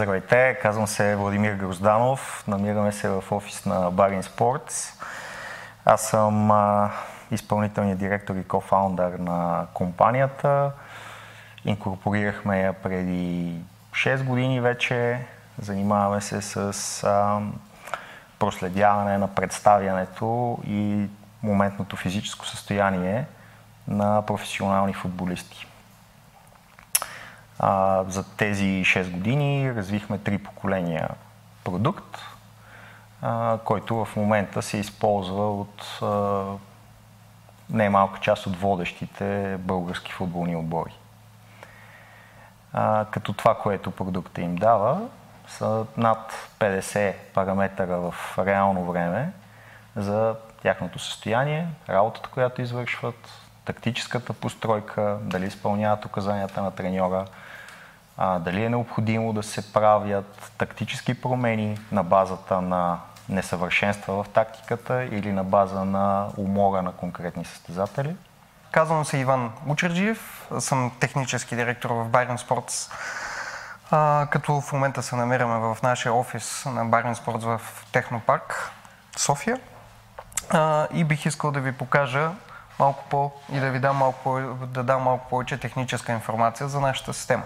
Здравейте, казвам се Владимир Грозданов. Намираме се в офис на Барин Спортс. Аз съм а, изпълнителният директор и кофаундър на компанията. Инкорпорирахме я преди 6 години вече. Занимаваме се с а, проследяване на представянето и моментното физическо състояние на професионални футболисти. А, за тези 6 години развихме три поколения продукт, а, който в момента се използва от а, немалка част от водещите български футболни отбори. А, като това, което продукта им дава, са над 50 параметъра в реално време за тяхното състояние, работата, която извършват, тактическата постройка, дали изпълняват указанията на треньора, а, дали е необходимо да се правят тактически промени на базата на несъвършенства в тактиката или на база на умора на конкретни състезатели. Казвам се Иван Учерджиев, съм технически директор в Байрен Спортс, като в момента се намираме в нашия офис на Байрен Спортс в Технопарк, София. А, и бих искал да ви покажа малко по и да ви дам малко, да дам малко повече техническа информация за нашата система.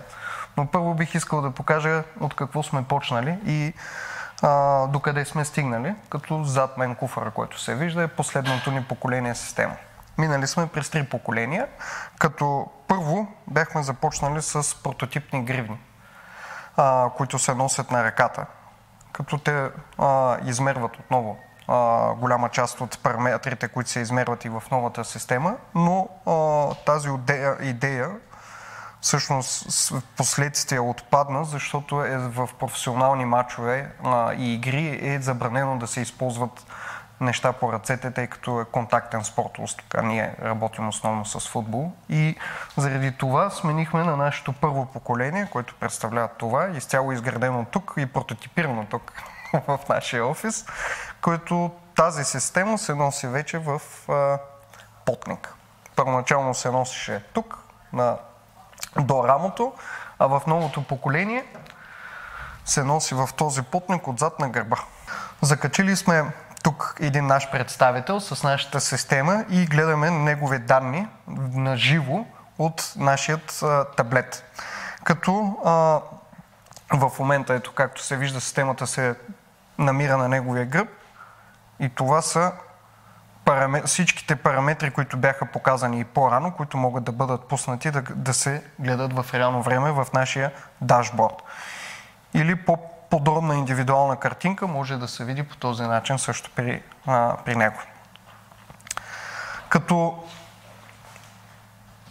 Но първо бих искал да покажа от какво сме почнали и а, докъде сме стигнали, като зад мен куфара, който се вижда, е последното ни поколение система. Минали сме през три поколения, като първо бяхме започнали с прототипни гривни, а, които се носят на ръката, като те а, измерват отново а, голяма част от параметрите, които се измерват и в новата система, но а, тази идея, всъщност последствие отпадна, защото е в професионални матчове а, и игри е забранено да се използват неща по ръцете, тъй като е контактен спорт. Тук ние работим основно с футбол. И заради това сменихме на нашето първо поколение, което представлява това, изцяло изградено тук и прототипирано тук в нашия офис, което тази система се носи вече в а, потник. Първоначално се носеше тук, на до рамото, а в новото поколение се носи в този потник отзад на гърба. Закачили сме тук един наш представител с нашата система и гледаме негови данни на живо от нашият а, таблет. Като а, в момента, ето както се вижда, системата се намира на неговия гръб и това са парамет... всичките параметри, които бяха показани и по-рано, които могат да бъдат пуснати да, да се гледат в реално време в нашия дашборд. Или по-подробна индивидуална картинка може да се види по този начин също при, а, при него. Като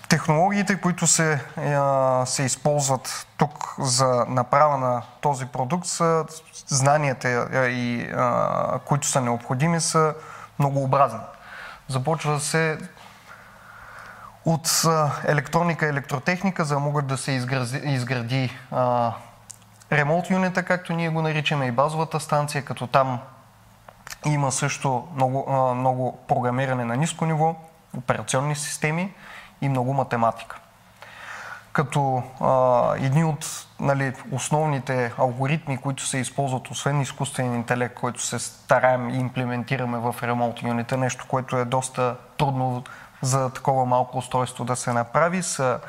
технологиите, които се, а, се използват тук за направа на този продукт, са знанията, и, а, които са необходими, са многообразни. Започва се от електроника и електротехника, за да могат да се изгради, изгради а, ремонт юнита, както ние го наричаме, и базовата станция, като там има също много, а, много програмиране на ниско ниво, операционни системи и много математика като а, едни от нали, основните алгоритми, които се използват, освен изкуствен интелект, който се стараем и имплементираме в ремонт юнита, нещо, което е доста трудно за такова малко устройство да се направи, са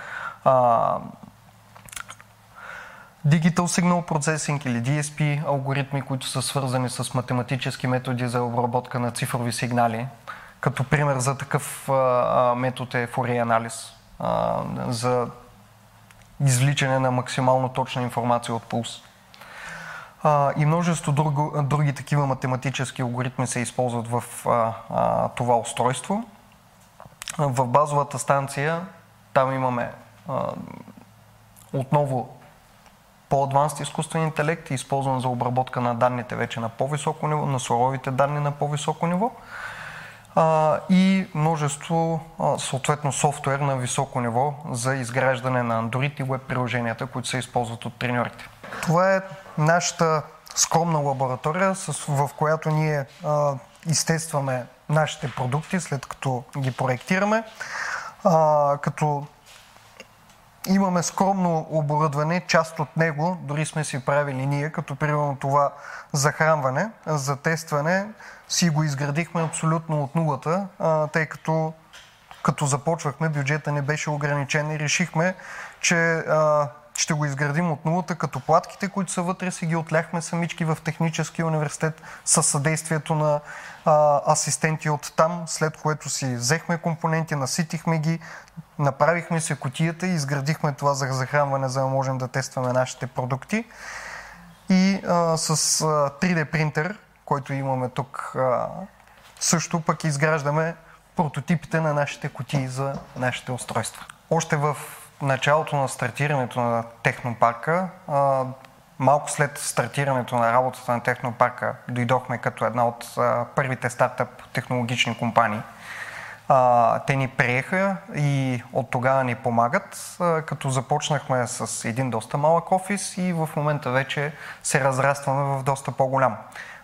а, Digital Signal Processing или DSP алгоритми, които са свързани с математически методи за обработка на цифрови сигнали. Като пример за такъв а, метод е Fourier анализ. За извличане на максимално точна информация от пулс. А, и множество друго, други такива математически алгоритми се използват в а, а, това устройство. В базовата станция там имаме а, отново по-адванст изкуствен интелект, използван за обработка на данните вече на по-високо ниво, на суровите данни на по-високо ниво и множество съответно софтуер на високо ниво за изграждане на Android и веб приложенията, които се използват от треньорите. Това е нашата скромна лаборатория, в която ние изтестваме нашите продукти, след като ги проектираме, като имаме скромно оборудване, част от него дори сме си правили ние, като примерно това захранване, за тестване, си го изградихме абсолютно от нулата, тъй като като започвахме, бюджета не беше ограничен и решихме, че а, ще го изградим от нулата, като платките, които са вътре, си ги отляхме самички в Техническия университет с съдействието на а, асистенти от там, след което си взехме компоненти, наситихме ги, направихме се котията и изградихме това за захранване, за да можем да тестваме нашите продукти. И а, с а, 3D принтер, който имаме тук, а, също пък изграждаме прототипите на нашите кутии за нашите устройства. Още в началото на стартирането на технопарка, малко след стартирането на работата на технопарка, дойдохме като една от първите стартъп технологични компании. Те ни приеха и от тогава ни помагат, като започнахме с един доста малък офис и в момента вече се разрастваме в доста по-голям.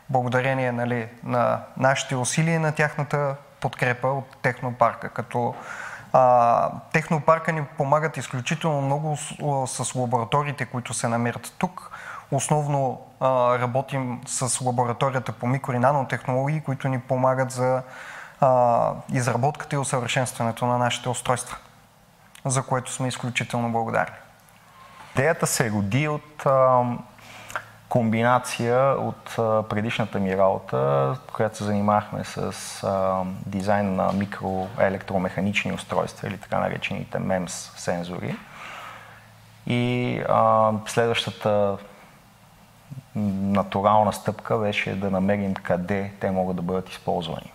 Благодарение нали, на нашите усилия и на тяхната подкрепа от технопарка, като а, технопарка ни помагат изключително много с, с лабораториите, които се намират тук. Основно а, работим с лабораторията по микро и нанотехнологии, които ни помагат за а, изработката и усъвършенстването на нашите устройства, за което сме изключително благодарни. Идеята се роди от а, комбинация от предишната ми работа, която се занимахме с дизайн на микроелектромеханични устройства или така наречените MEMS сензори. И следващата натурална стъпка беше да намерим къде те могат да бъдат използвани.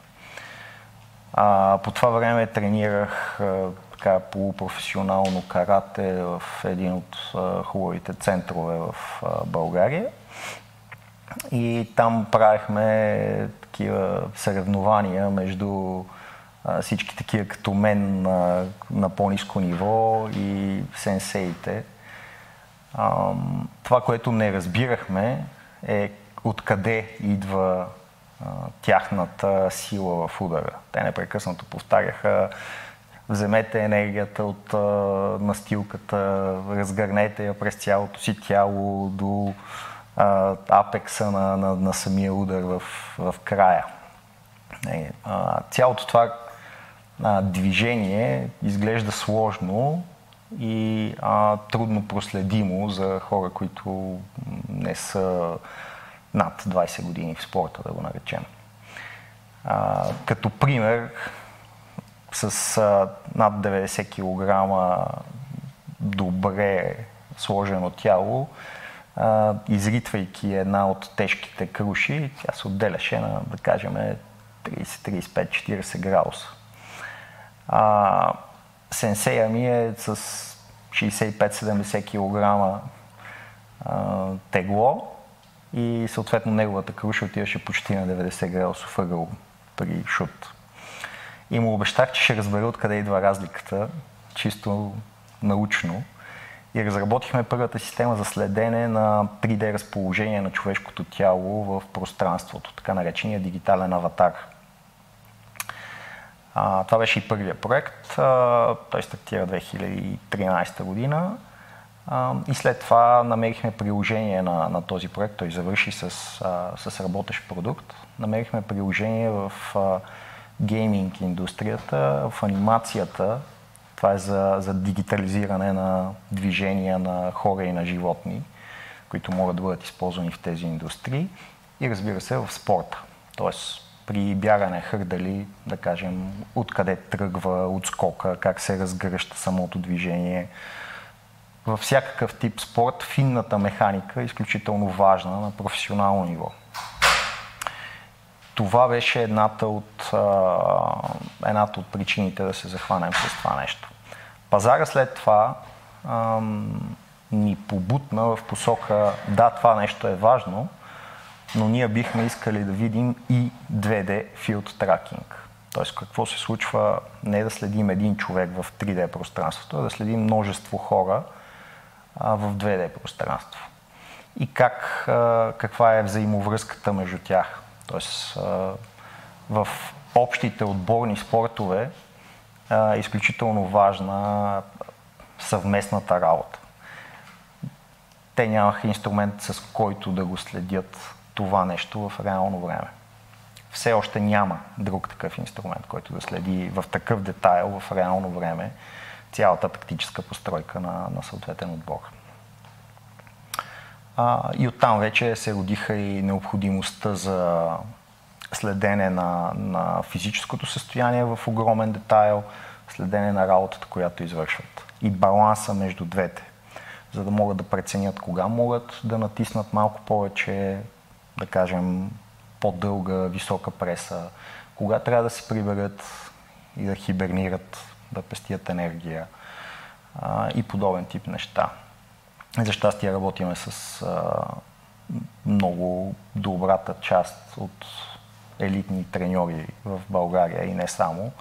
По това време тренирах така полупрофесионално карате в един от хубавите центрове в България. И там правихме такива съревнования между всички такива като мен на, на по-низко ниво и сенсеите. Това, което не разбирахме е откъде идва тяхната сила в удара. Те непрекъснато повтаряха вземете енергията от а, настилката, разгърнете я през цялото си тяло до а, апекса на, на, на самия удар в, в края. Е, а, цялото това а, движение изглежда сложно и а, трудно проследимо за хора, които не са над 20 години в спорта, да го наречем. А, като пример, с а, над 90 кг добре сложено тяло, а, изритвайки една от тежките круши, тя се отделяше на, да кажем, 30-35-40 градуса. А, сенсея ми е с 65-70 кг а, тегло и съответно неговата круша отиваше почти на 90 градусов ъгъл при шут. И му обещах, че ще разбера откъде идва разликата, чисто научно и разработихме първата система за следене на 3D разположение на човешкото тяло в пространството, така наречения дигитален аватар. А, това беше и първия проект. А, той стартира 2013 година. А, и след това намерихме приложение на, на този проект. Той завърши с, а, с работещ продукт. Намерихме приложение в а, гейминг индустрията, в анимацията, това е за, за дигитализиране на движения на хора и на животни, които могат да бъдат използвани в тези индустрии. И разбира се, в спорта. Тоест, при бягане хърдали, да кажем, откъде тръгва отскока, как се разгръща самото движение. Във всякакъв тип спорт финната механика е изключително важна на професионално ниво. Това беше едната от, едната от причините да се захванем с това нещо. Пазара след това ам, ни побутна в посока, да, това нещо е важно, но ние бихме искали да видим и 2D field tracking. Тоест какво се случва не да следим един човек в 3D пространството, а да следим множество хора а, в 2D пространство. И как, а, каква е взаимовръзката между тях. Тоест в общите отборни спортове е изключително важна съвместната работа. Те нямаха инструмент с който да го следят това нещо в реално време. Все още няма друг такъв инструмент, който да следи в такъв детайл в реално време цялата тактическа постройка на, на съответен отбор. А, и оттам вече се родиха и необходимостта за следене на, на физическото състояние в огромен детайл, следене на работата, която извършват и баланса между двете, за да могат да преценят кога могат да натиснат малко повече, да кажем, по-дълга, висока преса, кога трябва да се приберат и да хибернират, да пестият енергия а, и подобен тип неща. За щастие работиме с а, много добрата част от елитни треньори в България и не само,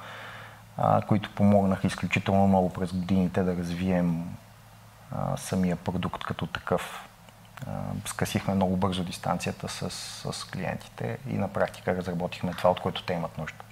а, които помогнаха изключително много през годините да развием а, самия продукт като такъв. А, скъсихме много бързо дистанцията с, с клиентите и на практика разработихме това, от което те имат нужда.